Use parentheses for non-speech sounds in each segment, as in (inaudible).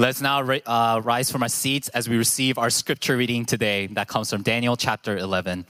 Let's now uh, rise from our seats as we receive our scripture reading today that comes from Daniel chapter 11.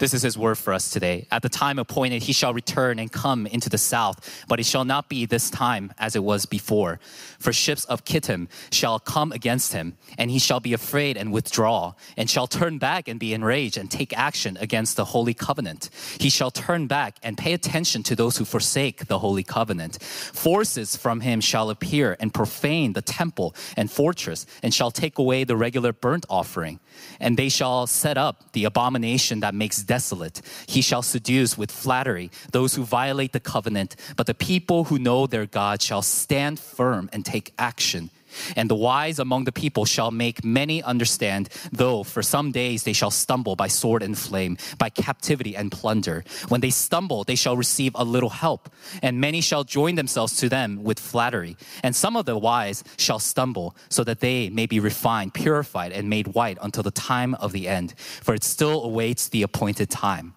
This is his word for us today. At the time appointed, he shall return and come into the south, but it shall not be this time as it was before. For ships of Kittim shall come against him, and he shall be afraid and withdraw, and shall turn back and be enraged and take action against the holy covenant. He shall turn back and pay attention to those who forsake the holy covenant. Forces from him shall appear and profane the temple and fortress, and shall take away the regular burnt offering. And they shall set up the abomination that makes desolate. He shall seduce with flattery those who violate the covenant, but the people who know their God shall stand firm and take action. And the wise among the people shall make many understand, though for some days they shall stumble by sword and flame, by captivity and plunder. When they stumble, they shall receive a little help, and many shall join themselves to them with flattery. And some of the wise shall stumble, so that they may be refined, purified, and made white until the time of the end. For it still awaits the appointed time.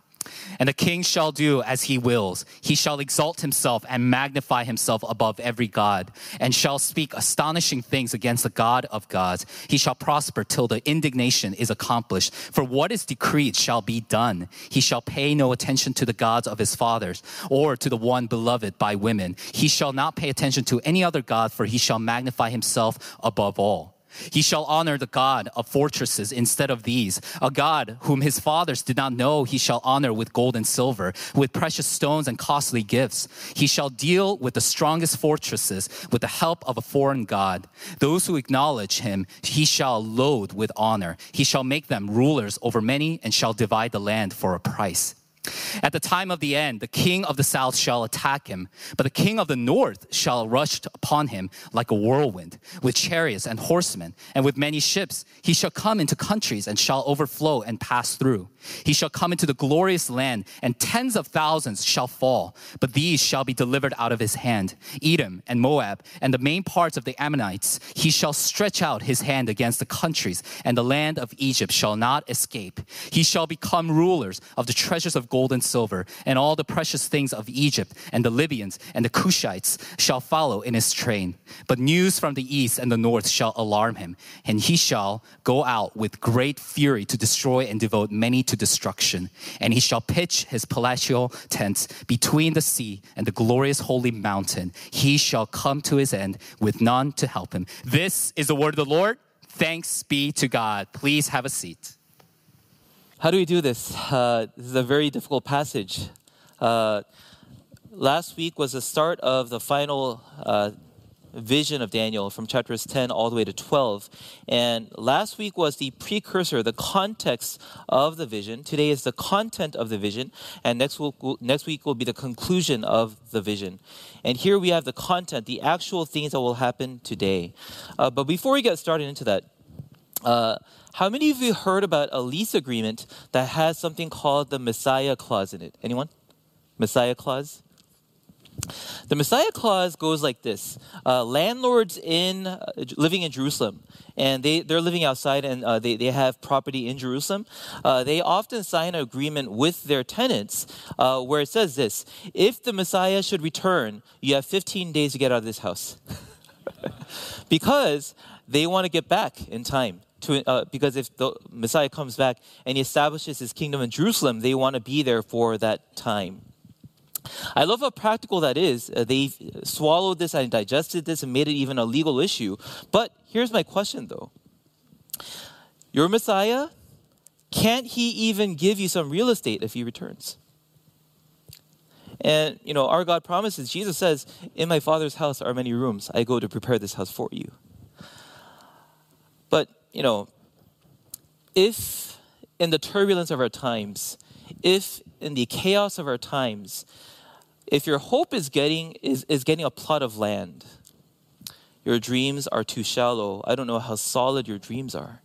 And the king shall do as he wills. He shall exalt himself and magnify himself above every God, and shall speak astonishing things against the God of gods. He shall prosper till the indignation is accomplished. For what is decreed shall be done. He shall pay no attention to the gods of his fathers, or to the one beloved by women. He shall not pay attention to any other God, for he shall magnify himself above all. He shall honor the God of fortresses instead of these. A God whom his fathers did not know, he shall honor with gold and silver, with precious stones and costly gifts. He shall deal with the strongest fortresses with the help of a foreign God. Those who acknowledge him, he shall load with honor. He shall make them rulers over many and shall divide the land for a price. At the time of the end, the king of the south shall attack him, but the king of the north shall rush upon him like a whirlwind, with chariots and horsemen, and with many ships. He shall come into countries and shall overflow and pass through. He shall come into the glorious land, and tens of thousands shall fall, but these shall be delivered out of his hand. Edom and Moab and the main parts of the Ammonites, he shall stretch out his hand against the countries, and the land of Egypt shall not escape. He shall become rulers of the treasures of gold and silver, and all the precious things of Egypt, and the Libyans and the Cushites shall follow in his train. But news from the east and the north shall alarm him, and he shall go out with great fury to destroy and devote many to destruction. And he shall pitch his palatial tents between the sea and the glorious holy mountain. He shall come to his end with none to help him. This is the word of the Lord. Thanks be to God. Please have a seat. How do we do this? Uh, this is a very difficult passage. Uh, last week was the start of the final uh, vision of Daniel from chapters 10 all the way to 12. And last week was the precursor, the context of the vision. Today is the content of the vision. And next week, next week will be the conclusion of the vision. And here we have the content, the actual things that will happen today. Uh, but before we get started into that, uh, how many of you heard about a lease agreement that has something called the Messiah clause in it? Anyone? Messiah clause? The Messiah clause goes like this: uh, landlords in uh, living in Jerusalem, and they they're living outside, and uh, they they have property in Jerusalem. Uh, they often sign an agreement with their tenants uh, where it says this: if the Messiah should return, you have 15 days to get out of this house, (laughs) because they want to get back in time. To, uh, because if the Messiah comes back and he establishes his kingdom in Jerusalem, they want to be there for that time. I love how practical that is. Uh, they swallowed this and digested this and made it even a legal issue. But here's my question though Your Messiah, can't he even give you some real estate if he returns? And, you know, our God promises, Jesus says, In my Father's house are many rooms. I go to prepare this house for you. But, you know, if in the turbulence of our times, if in the chaos of our times, if your hope is getting is, is getting a plot of land, your dreams are too shallow. I don't know how solid your dreams are.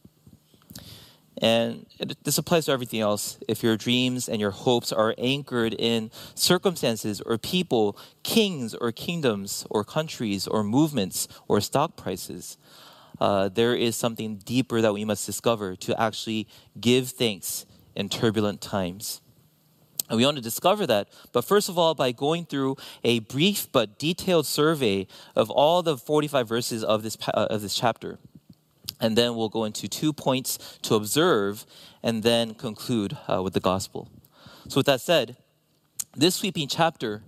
And this applies to everything else. If your dreams and your hopes are anchored in circumstances or people, kings or kingdoms or countries or movements or stock prices, uh, there is something deeper that we must discover to actually give thanks in turbulent times. And we want to discover that. But first of all, by going through a brief but detailed survey of all the 45 verses of this, uh, of this chapter. And then we'll go into two points to observe and then conclude uh, with the gospel. So, with that said, this sweeping chapter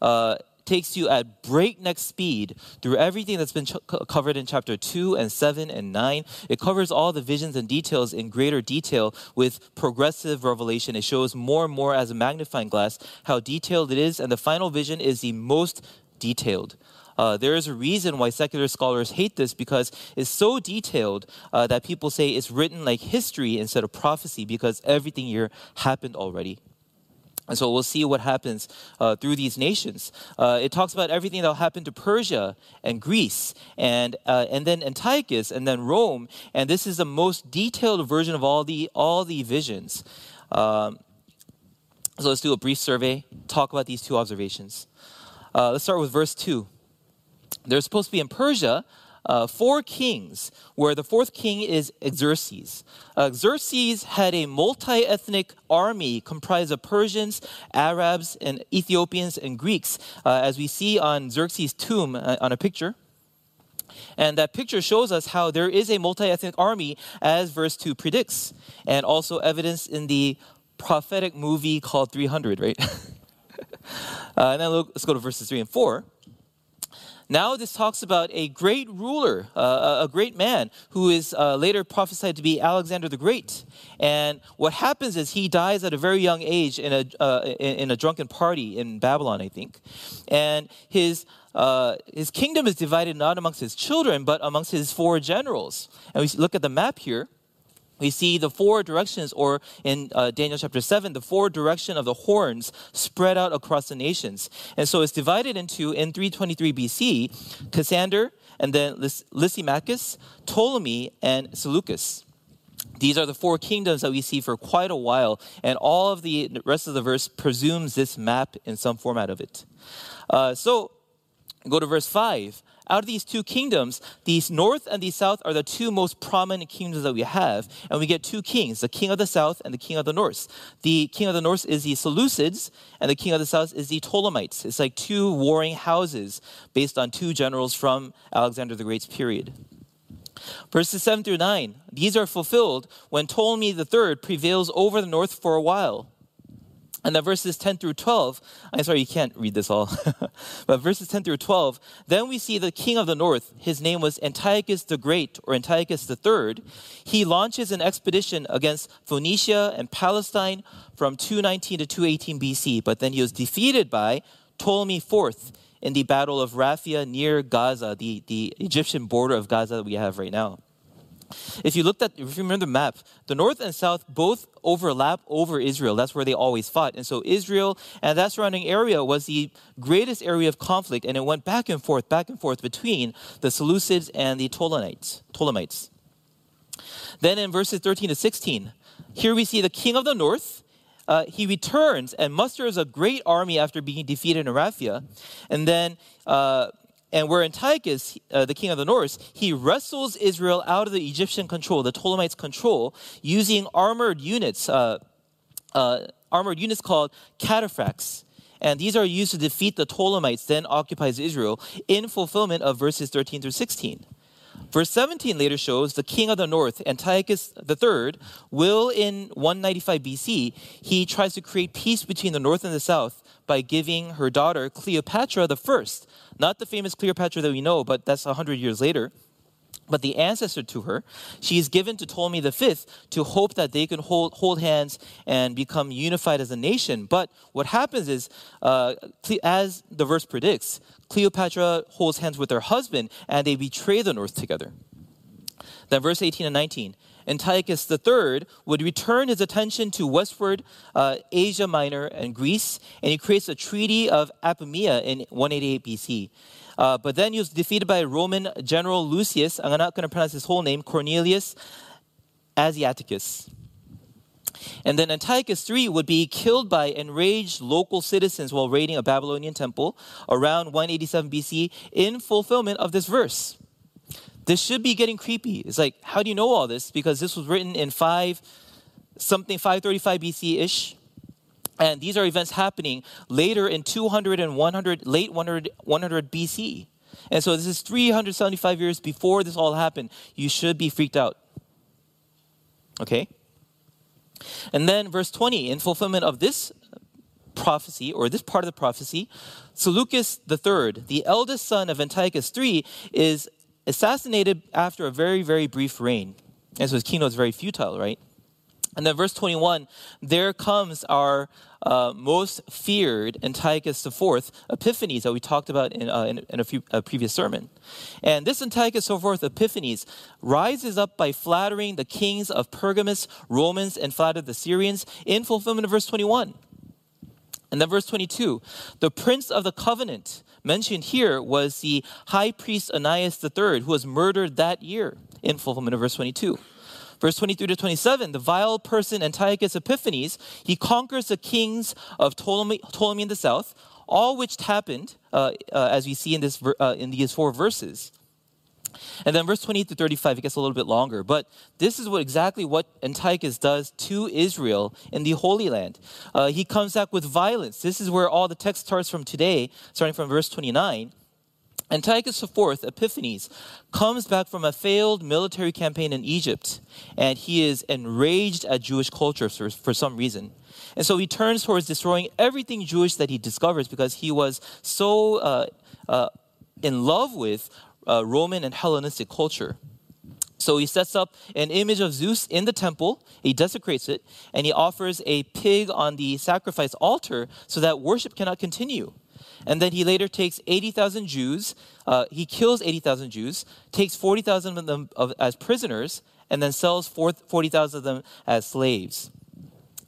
uh, takes you at breakneck speed through everything that's been ch- covered in chapter 2 and 7 and 9. It covers all the visions and details in greater detail with progressive revelation. It shows more and more as a magnifying glass how detailed it is, and the final vision is the most detailed. Uh, there is a reason why secular scholars hate this because it's so detailed uh, that people say it's written like history instead of prophecy because everything here happened already. And so we'll see what happens uh, through these nations. Uh, it talks about everything that will happen to Persia and Greece and, uh, and then Antiochus and then Rome. And this is the most detailed version of all the, all the visions. Um, so let's do a brief survey, talk about these two observations. Uh, let's start with verse 2. They're supposed to be in Persia, uh, four kings, where the fourth king is Xerxes. Uh, Xerxes had a multi ethnic army comprised of Persians, Arabs, and Ethiopians and Greeks, uh, as we see on Xerxes' tomb uh, on a picture. And that picture shows us how there is a multi ethnic army, as verse 2 predicts, and also evidence in the prophetic movie called 300, right? (laughs) Uh, and then let's go to verses 3 and 4. Now, this talks about a great ruler, uh, a great man who is uh, later prophesied to be Alexander the Great. And what happens is he dies at a very young age in a, uh, in, a drunken party in Babylon, I think. And his, uh, his kingdom is divided not amongst his children, but amongst his four generals. And we look at the map here we see the four directions, or in uh, Daniel chapter 7, the four direction of the horns spread out across the nations. And so it's divided into, in 323 BC, Cassander, and then Lys- Lysimachus, Ptolemy, and Seleucus. These are the four kingdoms that we see for quite a while, and all of the rest of the verse presumes this map in some format of it. Uh, so, go to verse 5 out of these two kingdoms, the north and the south are the two most prominent kingdoms that we have. And we get two kings, the king of the south and the king of the north. The king of the north is the Seleucids, and the king of the south is the Ptolemites. It's like two warring houses based on two generals from Alexander the Great's period. Verses 7 through 9, these are fulfilled when Ptolemy III prevails over the north for a while. And then verses 10 through 12, I'm sorry, you can't read this all, (laughs) but verses 10 through 12, then we see the king of the north. His name was Antiochus the Great or Antiochus the Third. He launches an expedition against Phoenicia and Palestine from 219 to 218 BC, but then he was defeated by Ptolemy IV in the Battle of Raphia near Gaza, the, the Egyptian border of Gaza that we have right now. If you looked at, if you remember the map, the north and south both overlap over Israel. That's where they always fought. And so Israel and that surrounding area was the greatest area of conflict, and it went back and forth, back and forth between the Seleucids and the Ptolemites. Ptolemites. Then in verses 13 to 16, here we see the king of the north. Uh, he returns and musters a great army after being defeated in Raphia. And then uh, and where Antiochus, uh, the king of the north, he wrestles Israel out of the Egyptian control, the Ptolemaites' control, using armored units, uh, uh, armored units called cataphracts. And these are used to defeat the Ptolemites, then occupies Israel, in fulfillment of verses 13 through 16. Verse 17 later shows the king of the north, Antiochus III, will in 195 BC, he tries to create peace between the north and the south by giving her daughter Cleopatra the first, not the famous Cleopatra that we know, but that's 100 years later. But the ancestor to her, she is given to Ptolemy the fifth to hope that they can hold, hold hands and become unified as a nation. But what happens is, uh, as the verse predicts, Cleopatra holds hands with her husband and they betray the north together. Then verse 18 and 19. Antiochus III would return his attention to westward uh, Asia Minor and Greece, and he creates a treaty of Apamea in 188 BC. Uh, but then he was defeated by Roman general Lucius. I'm not going to pronounce his whole name, Cornelius Asiaticus. And then Antiochus III would be killed by enraged local citizens while raiding a Babylonian temple around 187 BC in fulfillment of this verse. This should be getting creepy. It's like, how do you know all this? Because this was written in 5 something 535 BC ish. And these are events happening later in 200 and 100, late 100, 100 BC. And so this is 375 years before this all happened. You should be freaked out. Okay? And then verse 20, in fulfillment of this prophecy, or this part of the prophecy, Seleucus III, the eldest son of Antiochus III, is assassinated after a very, very brief reign. And so his kingdom is very futile, right? And then verse 21, there comes our uh, most feared Antiochus IV Epiphanes that we talked about in, uh, in, in, a, few, a previous sermon. And this Antiochus IV Epiphanes rises up by flattering the kings of Pergamus, Romans, and flattered the Syrians in fulfillment of verse 21. And then verse 22, the prince of the covenant mentioned here was the high priest Onias III, who was murdered that year in fulfillment of verse 22. Verse 23 to 27, the vile person Antiochus Epiphanes, he conquers the kings of Ptolemy, Ptolemy in the south, all which happened, uh, uh, as we see in, this, uh, in these four verses. And then verse 28 to 35, it gets a little bit longer. But this is what exactly what Antiochus does to Israel in the Holy Land. Uh, he comes back with violence. This is where all the text starts from today, starting from verse 29. Antiochus IV, Epiphanes, comes back from a failed military campaign in Egypt, and he is enraged at Jewish culture for, for some reason. And so he turns towards destroying everything Jewish that he discovers because he was so uh, uh, in love with uh, Roman and Hellenistic culture. So he sets up an image of Zeus in the temple, he desecrates it, and he offers a pig on the sacrifice altar so that worship cannot continue. And then he later takes 80,000 Jews, uh, he kills 80,000 Jews, takes 40,000 of them of, as prisoners, and then sells 40,000 of them as slaves.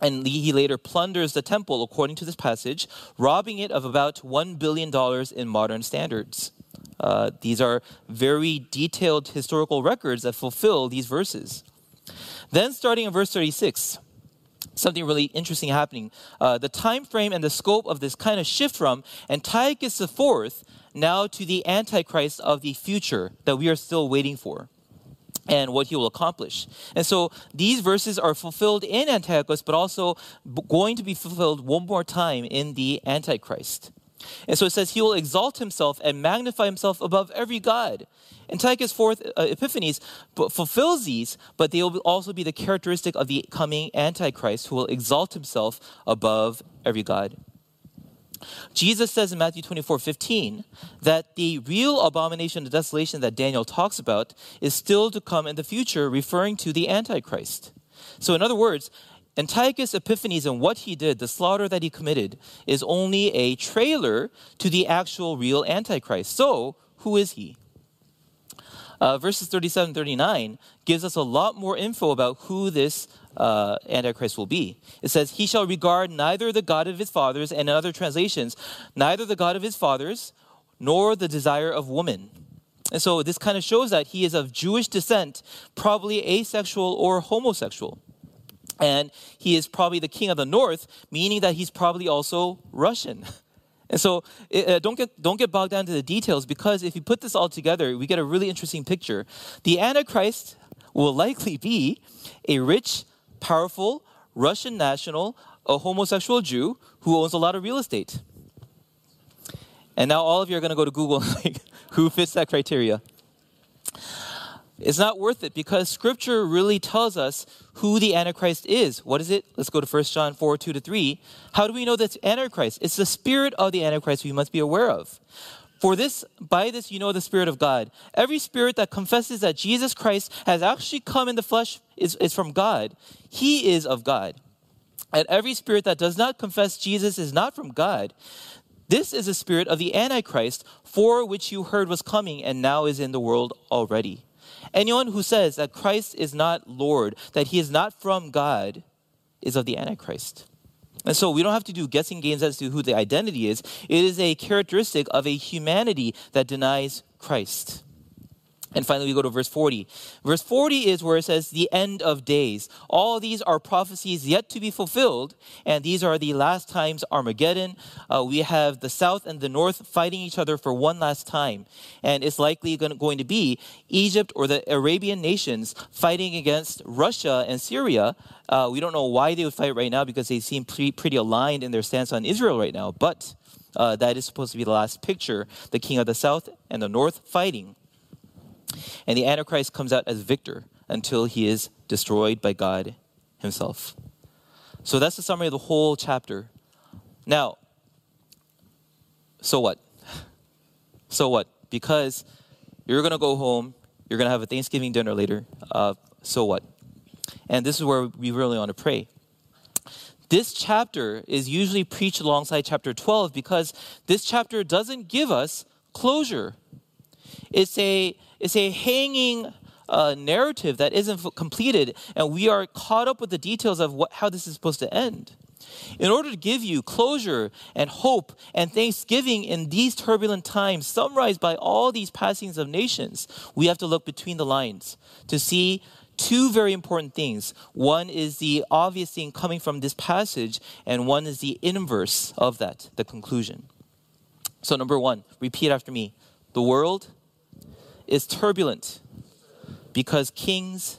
And he later plunders the temple, according to this passage, robbing it of about $1 billion in modern standards. Uh, these are very detailed historical records that fulfill these verses. Then, starting in verse 36, something really interesting happening. Uh, the time frame and the scope of this kind of shift from Antiochus IV now to the Antichrist of the future that we are still waiting for and what he will accomplish. And so these verses are fulfilled in Antiochus, but also going to be fulfilled one more time in the Antichrist. And so it says, He will exalt himself and magnify himself above every God. Antiochus IV uh, fulfills these, but they will also be the characteristic of the coming Antichrist who will exalt himself above every God. Jesus says in Matthew 24 15 that the real abomination of desolation that Daniel talks about is still to come in the future, referring to the Antichrist. So, in other words, Antiochus Epiphanes and what he did, the slaughter that he committed, is only a trailer to the actual real Antichrist. So, who is he? Uh, verses 37 39 gives us a lot more info about who this uh, Antichrist will be. It says, He shall regard neither the God of his fathers, and in other translations, neither the God of his fathers, nor the desire of woman. And so this kind of shows that he is of Jewish descent, probably asexual or homosexual and he is probably the king of the north, meaning that he's probably also Russian. (laughs) And so uh, don't, get, don't get bogged down to the details because if you put this all together, we get a really interesting picture. The Antichrist will likely be a rich, powerful Russian national, a homosexual Jew who owns a lot of real estate. And now all of you are going to go to Google (laughs) like, who fits that criteria. It's not worth it because scripture really tells us who the Antichrist is. What is it? Let's go to 1 John 4 2 to 3. How do we know that's Antichrist? It's the spirit of the Antichrist we must be aware of. For this, by this you know the Spirit of God. Every spirit that confesses that Jesus Christ has actually come in the flesh is, is from God. He is of God. And every spirit that does not confess Jesus is not from God. This is the spirit of the Antichrist, for which you heard was coming and now is in the world already. Anyone who says that Christ is not Lord, that he is not from God, is of the Antichrist. And so we don't have to do guessing games as to who the identity is. It is a characteristic of a humanity that denies Christ. And finally, we go to verse 40. Verse 40 is where it says, the end of days. All these are prophecies yet to be fulfilled, and these are the last times Armageddon. Uh, we have the south and the north fighting each other for one last time. And it's likely going to be Egypt or the Arabian nations fighting against Russia and Syria. Uh, we don't know why they would fight right now because they seem pretty, pretty aligned in their stance on Israel right now, but uh, that is supposed to be the last picture the king of the south and the north fighting. And the Antichrist comes out as victor until he is destroyed by God himself. So that's the summary of the whole chapter. Now, so what? (laughs) So what? Because you're going to go home, you're going to have a Thanksgiving dinner later. Uh, so what? And this is where we really want to pray. This chapter is usually preached alongside chapter 12 because this chapter doesn't give us closure. It's a it's a hanging uh, narrative that isn't completed, and we are caught up with the details of what, how this is supposed to end. In order to give you closure and hope and thanksgiving in these turbulent times, summarized by all these passings of nations, we have to look between the lines to see two very important things. One is the obvious thing coming from this passage, and one is the inverse of that, the conclusion. So, number one, repeat after me the world is turbulent because kings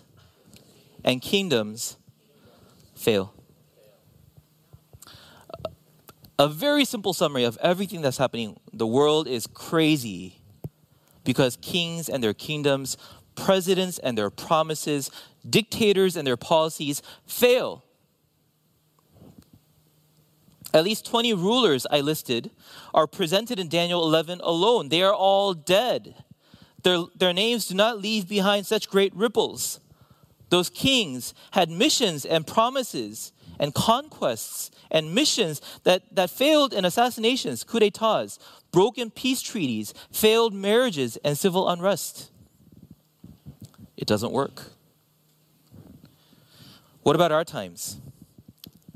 and kingdoms fail. A very simple summary of everything that's happening. The world is crazy because kings and their kingdoms, presidents and their promises, dictators and their policies fail. At least 20 rulers I listed are presented in Daniel 11 alone. They are all dead. Their, their names do not leave behind such great ripples. Those kings had missions and promises and conquests and missions that, that failed in assassinations, coups d'etats, broken peace treaties, failed marriages, and civil unrest. It doesn't work. What about our times?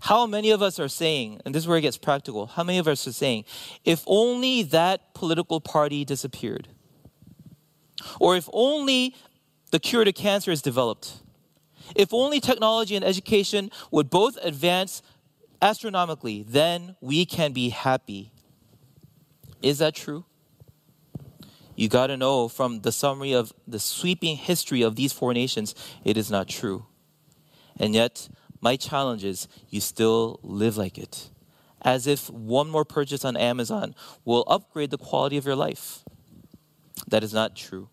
How many of us are saying, and this is where it gets practical, how many of us are saying, if only that political party disappeared? Or if only the cure to cancer is developed. If only technology and education would both advance astronomically, then we can be happy. Is that true? You got to know from the summary of the sweeping history of these four nations, it is not true. And yet, my challenge is you still live like it, as if one more purchase on Amazon will upgrade the quality of your life. That is not true.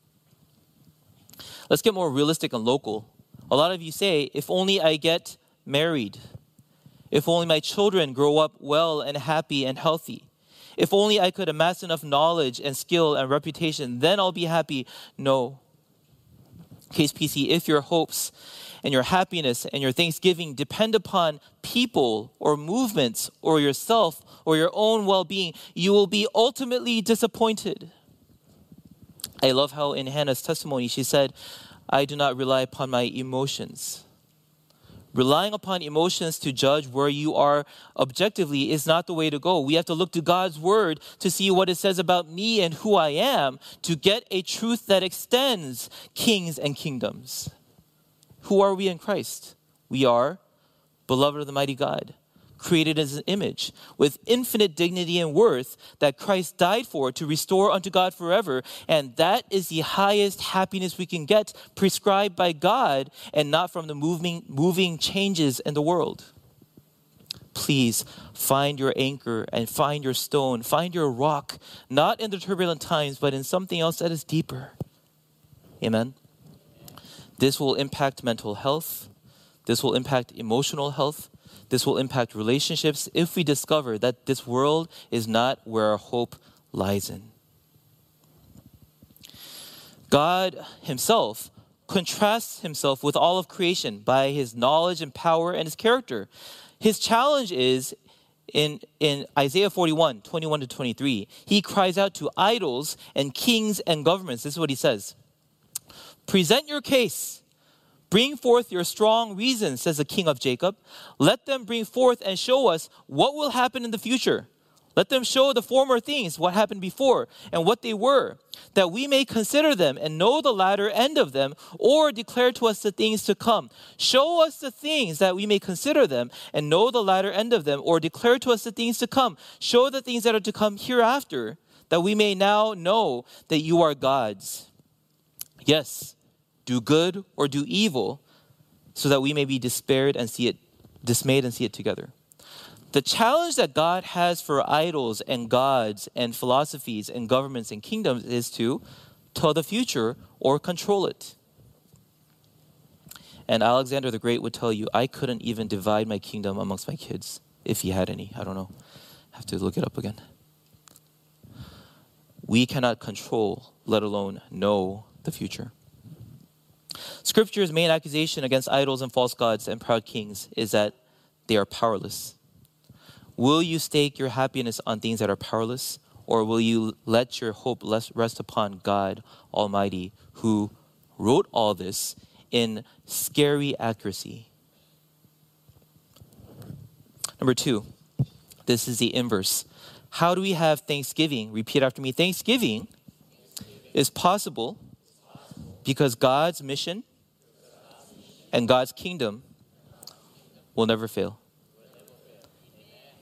Let's get more realistic and local. A lot of you say, if only I get married, if only my children grow up well and happy and healthy, if only I could amass enough knowledge and skill and reputation, then I'll be happy. No. KCPC, if your hopes and your happiness and your thanksgiving depend upon people or movements or yourself or your own well being, you will be ultimately disappointed. I love how in Hannah's testimony she said, I do not rely upon my emotions. Relying upon emotions to judge where you are objectively is not the way to go. We have to look to God's word to see what it says about me and who I am to get a truth that extends kings and kingdoms. Who are we in Christ? We are beloved of the mighty God created as an image, with infinite dignity and worth that Christ died for to restore unto God forever. And that is the highest happiness we can get, prescribed by God and not from the moving, moving changes in the world. Please find your anchor and find your stone, find your rock, not in the turbulent times, but in something else that is deeper. Amen. This will impact mental health. This will impact emotional health. This will impact relationships if we discover that this world is not where our hope lies in. God Himself contrasts Himself with all of creation by His knowledge and power and His character. His challenge is in, in Isaiah 41, 21 to 23. He cries out to idols and kings and governments. This is what He says Present your case Bring forth your strong reasons, says the king of Jacob. Let them bring forth and show us what will happen in the future. Let them show the former things, what happened before, and what they were, that we may consider them and know the latter end of them, or declare to us the things to come. Show us the things that we may consider them and know the latter end of them, or declare to us the things to come. Show the things that are to come hereafter, that we may now know that you are God's. Yes, do good or do evil, so that we may be despaired and see it, dismayed and see it together. The challenge that God has for idols and gods and philosophies and governments and kingdoms is to tell the future or control it. And Alexander the Great would tell you, I couldn't even divide my kingdom amongst my kids if he had any. I don't know. I have to look it up again. We cannot control, let alone know the future. Scripture's main accusation against idols and false gods and proud kings is that they are powerless. Will you stake your happiness on things that are powerless, or will you let your hope rest upon God Almighty, who wrote all this in scary accuracy? Number two, this is the inverse. How do we have thanksgiving? Repeat after me Thanksgiving is possible because God's mission and God's kingdom will never fail.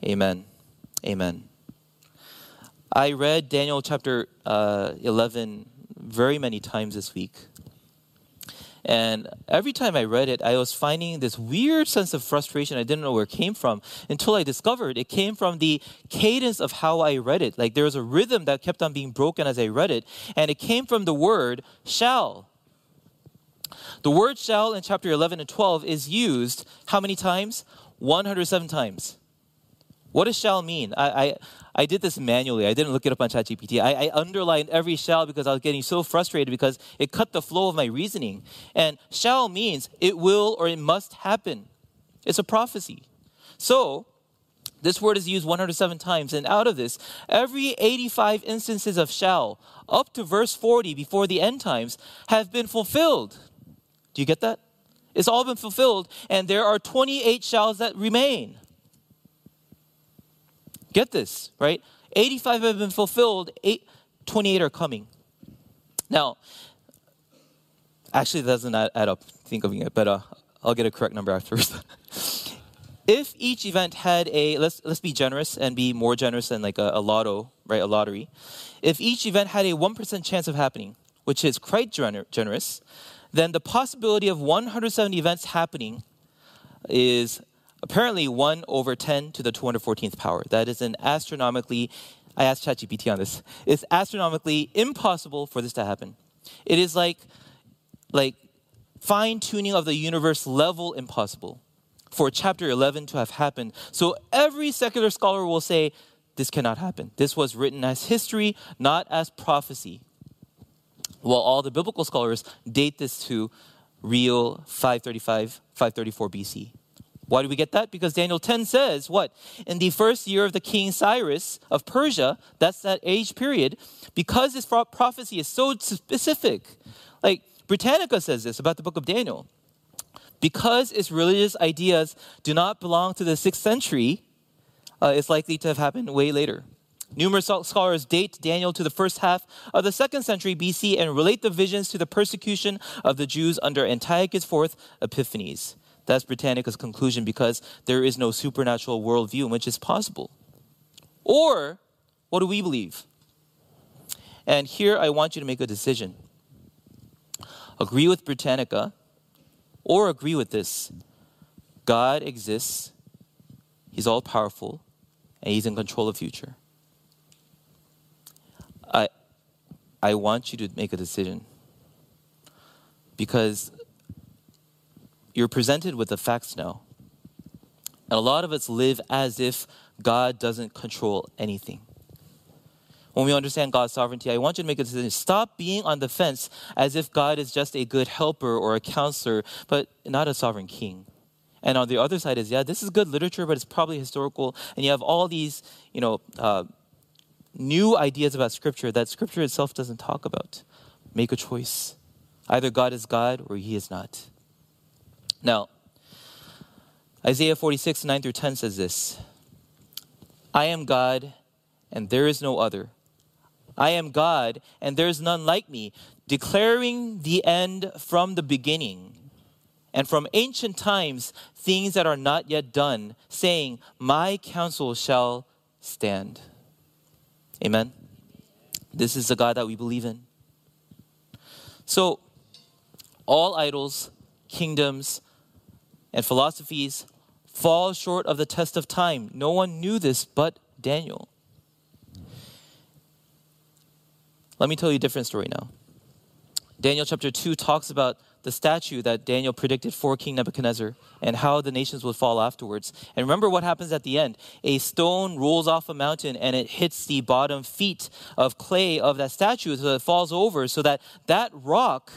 Amen. Amen. I read Daniel chapter uh, 11 very many times this week. And every time I read it, I was finding this weird sense of frustration. I didn't know where it came from until I discovered it came from the cadence of how I read it. Like there was a rhythm that kept on being broken as I read it, and it came from the word shall. The word shall in chapter 11 and 12 is used how many times? 107 times. What does shall mean? I, I, I did this manually. I didn't look it up on ChatGPT. I, I underlined every shall because I was getting so frustrated because it cut the flow of my reasoning. And shall means it will or it must happen. It's a prophecy. So, this word is used 107 times, and out of this, every 85 instances of shall, up to verse 40 before the end times, have been fulfilled. Do you get that? It's all been fulfilled, and there are 28 shalls that remain. Get this, right? 85 have been fulfilled, eight, 28 are coming. Now, actually, that doesn't add, up, think of it, but uh, I'll get a correct number afterwards. (laughs) if each event had a, let's, let's be generous and be more generous than like a, a lotto, right, a lottery. If each event had a 1% chance of happening, which is quite gener- generous, then the possibility of 170 events happening is apparently 1 over 10 to the 214th power. That is an astronomically, I asked ChatGPT on this, it's astronomically impossible for this to happen. It is like, like fine tuning of the universe level impossible for chapter 11 to have happened. So every secular scholar will say, this cannot happen. This was written as history, not as prophecy. While all the biblical scholars date this to real 535, 534 BC. Why do we get that? Because Daniel 10 says, what? In the first year of the king Cyrus of Persia, that's that age period, because this prophecy is so specific. Like, Britannica says this about the book of Daniel. Because its religious ideas do not belong to the sixth century, uh, it's likely to have happened way later. Numerous scholars date Daniel to the first half of the second century BC and relate the visions to the persecution of the Jews under Antiochus IV Epiphanes. That's Britannica's conclusion because there is no supernatural worldview in which it's possible. Or, what do we believe? And here I want you to make a decision. Agree with Britannica or agree with this God exists, He's all powerful, and He's in control of the future. I, I want you to make a decision because you're presented with the facts now. And a lot of us live as if God doesn't control anything. When we understand God's sovereignty, I want you to make a decision. Stop being on the fence as if God is just a good helper or a counselor, but not a sovereign king. And on the other side is, yeah, this is good literature, but it's probably historical. And you have all these, you know, uh, new ideas about Scripture that Scripture itself doesn't talk about. Make a choice. Either God is God or He is not. Now, Isaiah 46, 9 through 10 says this I am God and there is no other. I am God, and there is none like me, declaring the end from the beginning, and from ancient times things that are not yet done, saying, My counsel shall stand. Amen. This is the God that we believe in. So, all idols, kingdoms, and philosophies fall short of the test of time. No one knew this but Daniel. Let me tell you a different story now. Daniel chapter 2 talks about the statue that Daniel predicted for King Nebuchadnezzar and how the nations would fall afterwards. And remember what happens at the end. A stone rolls off a mountain and it hits the bottom feet of clay of that statue so it falls over so that that rock,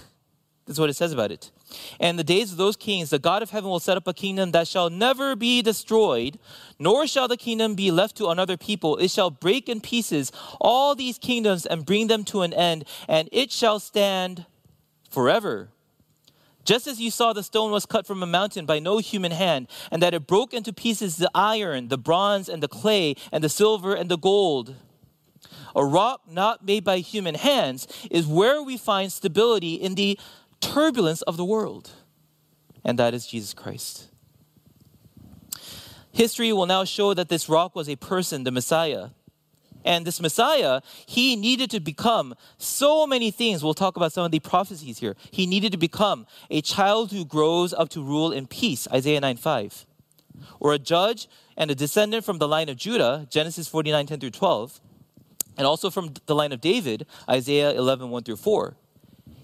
is what it says about it. And the days of those kings, the God of heaven will set up a kingdom that shall never be destroyed, nor shall the kingdom be left to another people. It shall break in pieces all these kingdoms and bring them to an end, and it shall stand forever. Just as you saw the stone was cut from a mountain by no human hand, and that it broke into pieces the iron, the bronze, and the clay, and the silver, and the gold. A rock not made by human hands is where we find stability in the turbulence of the world, and that is Jesus Christ. History will now show that this rock was a person, the Messiah. And this Messiah, he needed to become so many things. We'll talk about some of the prophecies here. He needed to become a child who grows up to rule in peace, Isaiah 9 5. Or a judge and a descendant from the line of Judah, Genesis 49 10 through 12. And also from the line of David, Isaiah 11 1 through 4.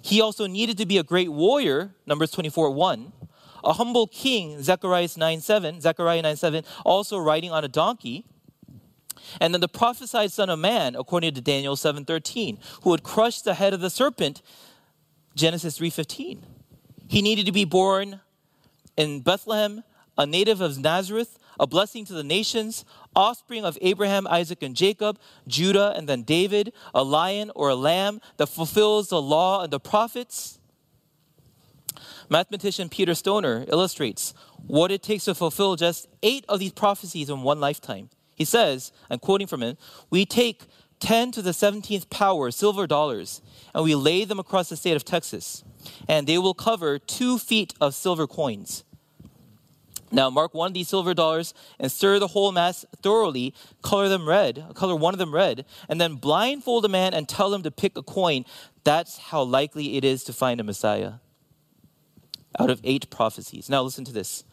He also needed to be a great warrior, Numbers 24 1. A humble king, Zechariah 9 7, Zechariah 9 7, also riding on a donkey. And then the prophesied Son of Man, according to Daniel 7:13, who would crush the head of the serpent, Genesis 3:15. He needed to be born in Bethlehem, a native of Nazareth, a blessing to the nations, offspring of Abraham, Isaac, and Jacob, Judah, and then David, a lion or a lamb that fulfills the law and the prophets. Mathematician Peter Stoner illustrates what it takes to fulfill just eight of these prophecies in one lifetime. He says, I'm quoting from him, we take 10 to the 17th power silver dollars and we lay them across the state of Texas, and they will cover two feet of silver coins. Now mark one of these silver dollars and stir the whole mass thoroughly, color them red, color one of them red, and then blindfold a man and tell him to pick a coin. That's how likely it is to find a Messiah. Out of eight prophecies. Now listen to this.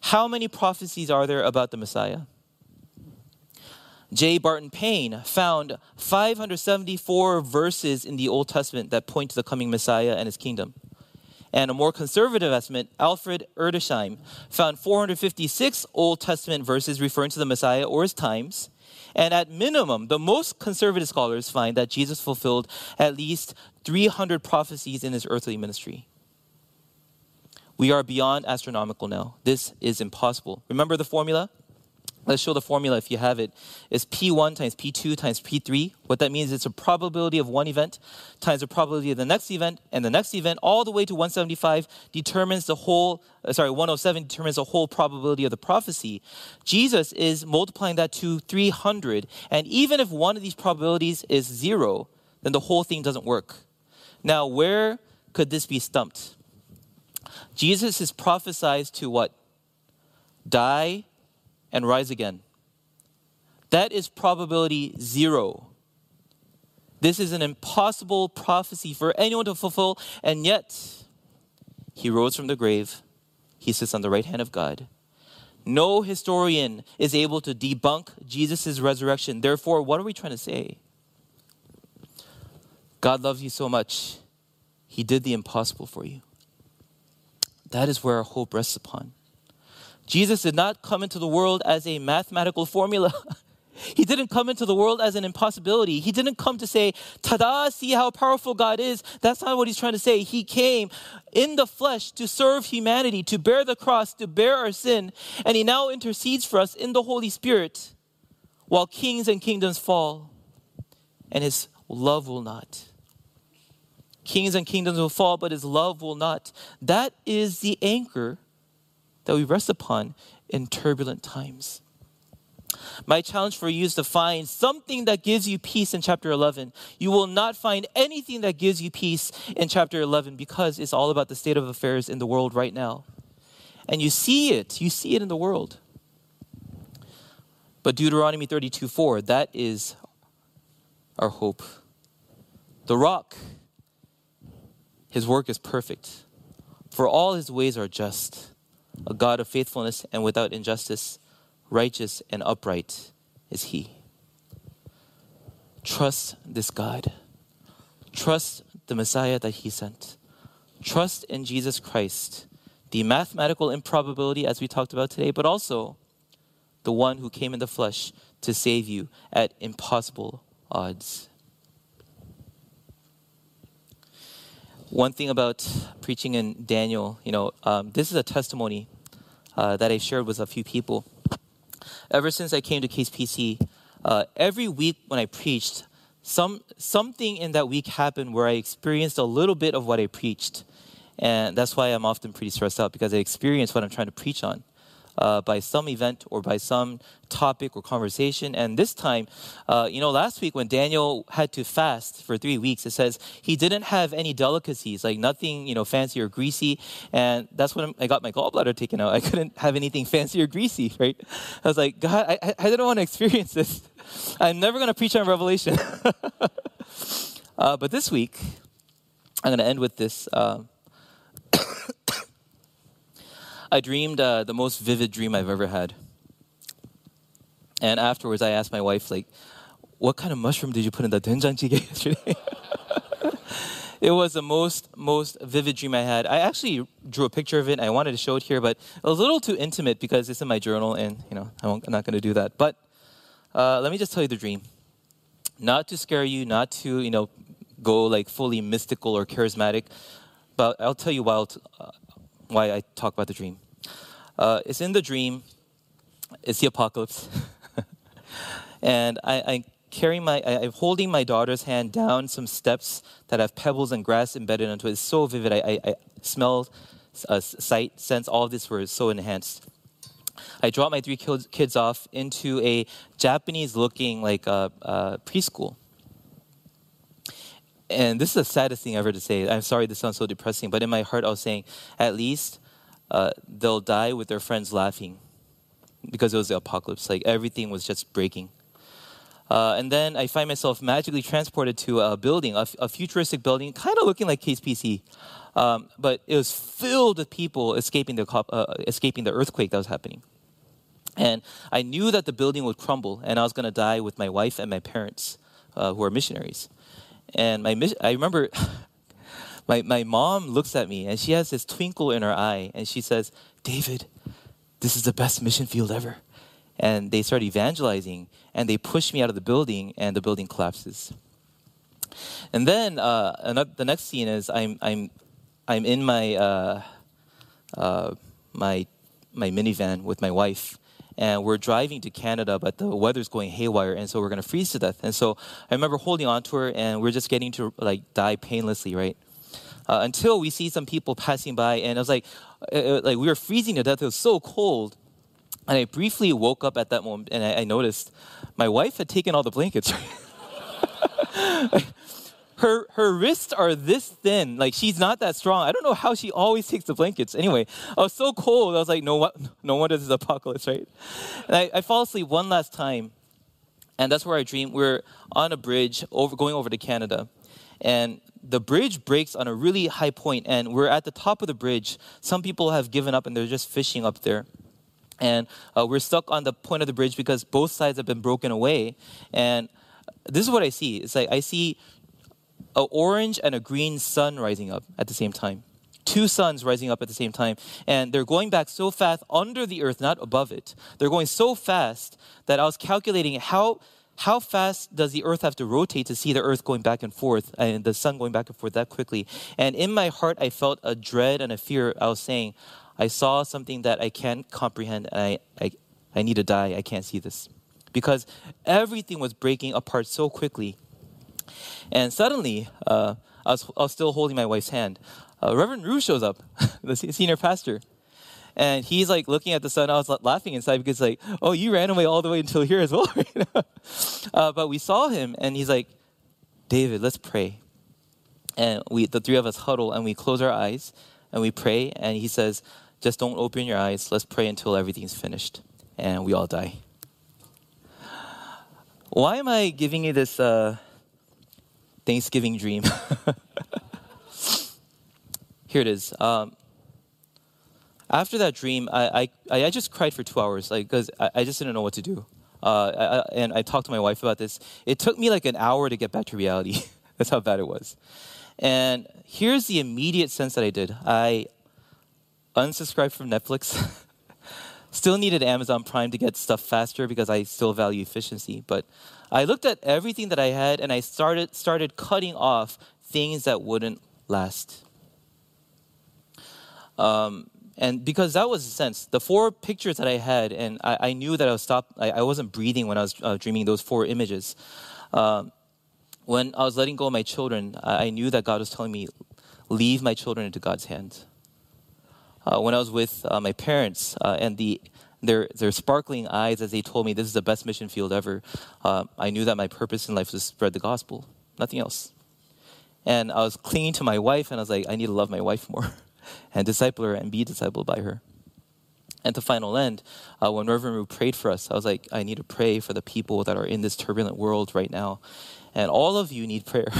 How many prophecies are there about the Messiah? J. Barton Payne found 574 verses in the Old Testament that point to the coming Messiah and his kingdom. And a more conservative estimate, Alfred Edersheim, found 456 Old Testament verses referring to the Messiah or his times. And at minimum, the most conservative scholars find that Jesus fulfilled at least 300 prophecies in his earthly ministry. We are beyond astronomical now. This is impossible. Remember the formula? Let's show the formula if you have it. It's P1 times P2 times P3. What that means is it's a probability of one event times the probability of the next event, and the next event all the way to 175 determines the whole, uh, sorry, 107 determines the whole probability of the prophecy. Jesus is multiplying that to 300, and even if one of these probabilities is zero, then the whole thing doesn't work. Now, where could this be stumped? Jesus is prophesied to what? Die and rise again. That is probability zero. This is an impossible prophecy for anyone to fulfill, and yet he rose from the grave. He sits on the right hand of God. No historian is able to debunk Jesus' resurrection. Therefore, what are we trying to say? God loves you so much, He did the impossible for you. That is where our hope rests upon. Jesus did not come into the world as a mathematical formula. (laughs) he didn't come into the world as an impossibility. He didn't come to say, ta-da, see how powerful God is. That's not what he's trying to say. He came in the flesh to serve humanity, to bear the cross, to bear our sin, and he now intercedes for us in the Holy Spirit while kings and kingdoms fall, and his love will not. Kings and kingdoms will fall, but his love will not. That is the anchor that we rest upon in turbulent times. My challenge for you is to find something that gives you peace in chapter 11. You will not find anything that gives you peace in chapter 11 because it's all about the state of affairs in the world right now. And you see it, you see it in the world. But Deuteronomy 32 4, that is our hope. The rock, his work is perfect, for all his ways are just, a God of faithfulness and without injustice righteous and upright is he. Trust this God. Trust the Messiah that he sent. Trust in Jesus Christ, the mathematical improbability, as we talked about today, but also the one who came in the flesh to save you at impossible odds. One thing about preaching in Daniel, you know, um, this is a testimony uh, that I shared with a few people. Ever since I came to KCPC, uh, every week when I preached, some something in that week happened where I experienced a little bit of what I preached, and that's why I'm often pretty stressed out because I experience what I'm trying to preach on uh, by some event or by some topic or conversation. And this time, uh, you know, last week when Daniel had to fast for three weeks, it says he didn't have any delicacies, like nothing, you know, fancy or greasy. And that's when I got my gallbladder taken out. (laughs) I couldn't have anything fancy or greasy, right? I was like, God, I, I didn't want to experience this. (laughs) I'm never going to preach on Revelation. (laughs) uh, but this week, I'm going to end with this. Uh, I dreamed uh, the most vivid dream I've ever had. And afterwards, I asked my wife, like, what kind of mushroom did you put in the doenjang jjigae (laughs) yesterday? it was the most most vivid dream I had. I actually drew a picture of it. I wanted to show it here, but a little too intimate because it's in my journal, and you know I am not going to do that. But uh, let me just tell you the dream, not to scare you, not to you know go like fully mystical or charismatic, but I'll tell you why, uh, why I talk about the dream. Uh, it's in the dream. It's the apocalypse, (laughs) and I, I carry my. I, am holding my daughter's hand down some steps that have pebbles and grass embedded into it. It's so vivid. I, I, I smell, uh, sight, sense. All of this were so enhanced. I drop my three kids off into a Japanese-looking like uh, uh, preschool. And this is the saddest thing ever to say. I'm sorry this sounds so depressing, but in my heart I was saying, at least uh, they'll die with their friends laughing because it was the apocalypse. Like everything was just breaking. Uh, and then I find myself magically transported to a building, a, futuristic building, kind of looking like KCPC, um, but it was filled with people escaping the uh, escaping the earthquake that was happening. And I knew that the building would crumble, and I was going to die with my wife and my parents, uh, who are missionaries. And my I remember (laughs) my, my mom looks at me and she has this twinkle in her eye and she says, David, this is the best mission field ever. And they start evangelizing and they push me out of the building and the building collapses. And then uh, the next scene is I'm, I'm, I'm in my, uh, uh, my, my minivan with my wife and we're driving to Canada, but the weather's going haywire, and so we're gonna freeze to death. And so I remember holding on to her, and we're just getting to like die painlessly, right? Uh, until we see some people passing by. And it was like, uh, uh, like we were freezing to death. It was so cold. And I briefly woke up at that moment and I, I noticed my wife had taken all the blankets. (laughs) her her wrists are this thin. Like she's not that strong. I don't know how she always takes the blankets. Anyway, I was so cold. I was like, no? (laughs) No wonder this is apocalypse, right? And I, I fall asleep one last time, and that's where I dream. We're on a bridge over going over to Canada, and the bridge breaks on a really high point, and we're at the top of the bridge. Some people have given up and they're just fishing up there. And uh, we're stuck on the point of the bridge because both sides have been broken away. And this is what I see it's like I see an orange and a green sun rising up at the same time. Two suns rising up at the same time. And they're going back so fast under the earth, not above it. They're going so fast that I was calculating how how fast does the earth have to rotate to see the earth going back and forth and the sun going back and forth that quickly? And in my heart, I felt a dread and a fear. I was saying, I saw something that I can't comprehend I, I, I need to die. I can't see this. Because everything was breaking apart so quickly. And suddenly, uh, I, was, I was still holding my wife's hand. Uh, Reverend Rue shows up, (laughs) the senior pastor. And he's like looking at the sun. I was laughing inside because like, oh, you ran away all the way until here as well. (laughs) uh, but we saw him, and he's like, David, let's pray. And we, the three of us huddle and we close our eyes and we pray. And he says, just don't open your eyes. Let's pray until everything's finished. And we all die. Why am I giving you this uh, Thanksgiving dream? (laughs) Here it is. Um, after that dream, I, I, I just cried for two hours, like because I, I just didn't know what to do. Uh, I, and I talked to my wife about this. It took me like an hour to get back to reality. (laughs) That's how bad it was. And here's the immediate sense that I did. I unsubscribed from Netflix. (laughs) still needed Amazon Prime to get stuff faster because I still value efficiency. But I looked at everything that I had and I started started cutting off things that wouldn't last. Um, and because that was the sense, the four pictures that I had, and I, I knew that I was stopped. I, I wasn't breathing when I was uh, dreaming those four images. Um, when I was letting go of my children, I, I knew that God was telling me, leave my children into God's hands uh, when I was with uh, my parents uh, and the their their sparkling eyes as they told me this is the best mission field ever. Uh, I knew that my purpose in life was to spread the gospel, nothing else. And I was clinging to my wife, and I was like, I need to love my wife more, (laughs) and disciple her and be discipled by her. And to final end, uh, when Reverend Ru prayed for us, I was like, I need to pray for the people that are in this turbulent world right now, and all of you need prayer.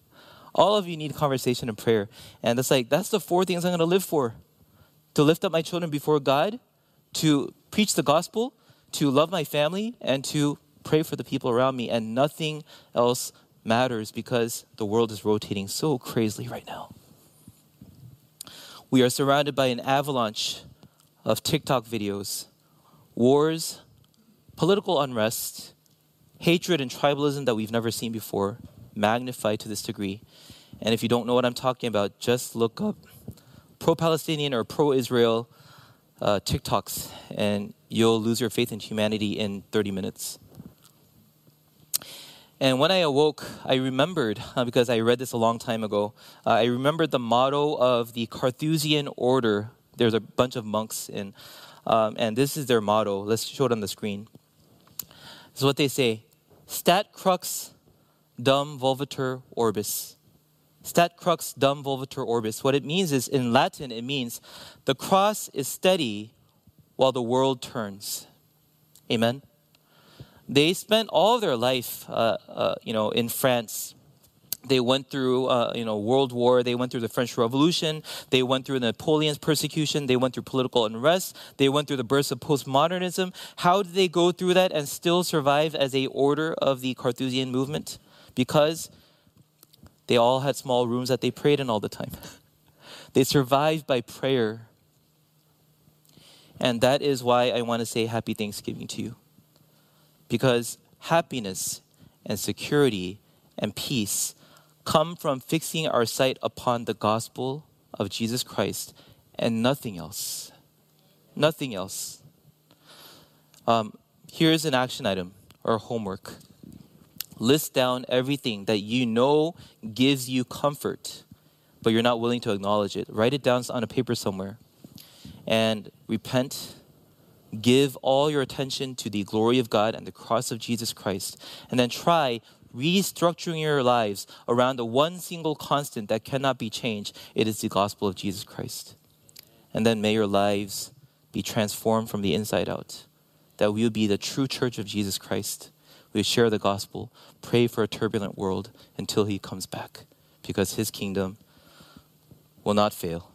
(laughs) all of you need conversation and prayer, and it's like that's the four things I'm going to live for to lift up my children before God, to preach the gospel, to love my family, and to pray for the people around me. And nothing else matters because the world is rotating so crazily right now. We are surrounded by an avalanche of TikTok videos, wars, political unrest, hatred, and tribalism that we've never seen before, magnified to this degree. And if you don't know what I'm talking about, just look up pro Palestinian or pro Israel uh, TikToks, and you'll lose your faith in humanity in 30 minutes. And when I awoke, I remembered, uh, because I read this a long time ago, uh, I remembered the motto of the Carthusian order. There's a bunch of monks in, um, and this is their motto. Let's show it on the screen. This is what they say Stat crux dum volvitur orbis. Stat crux dum volvitur orbis. What it means is, in Latin, it means the cross is steady while the world turns. Amen. They spent all their life, uh, uh, you know, in France. They went through, uh, you know, World War. They went through the French Revolution. They went through Napoleon's persecution. They went through political unrest. They went through the burst of postmodernism. How did they go through that and still survive as a order of the Carthusian movement? Because they all had small rooms that they prayed in all the time. (laughs) they survived by prayer. And that is why I want to say happy Thanksgiving to you. Because happiness and security and peace come from fixing our sight upon the gospel of Jesus Christ and nothing else. Nothing else. Um, here's an action item or homework. List down everything that you know gives you comfort, but you're not willing to acknowledge it. Write it down on a paper somewhere and repent. Give all your attention to the glory of God and the cross of Jesus Christ. And then try restructuring your lives around the one single constant that cannot be changed. It is the gospel of Jesus Christ. And then may your lives be transformed from the inside out. That we will be the true church of Jesus Christ we share the gospel, pray for a turbulent world until he comes back, because his kingdom will not fail.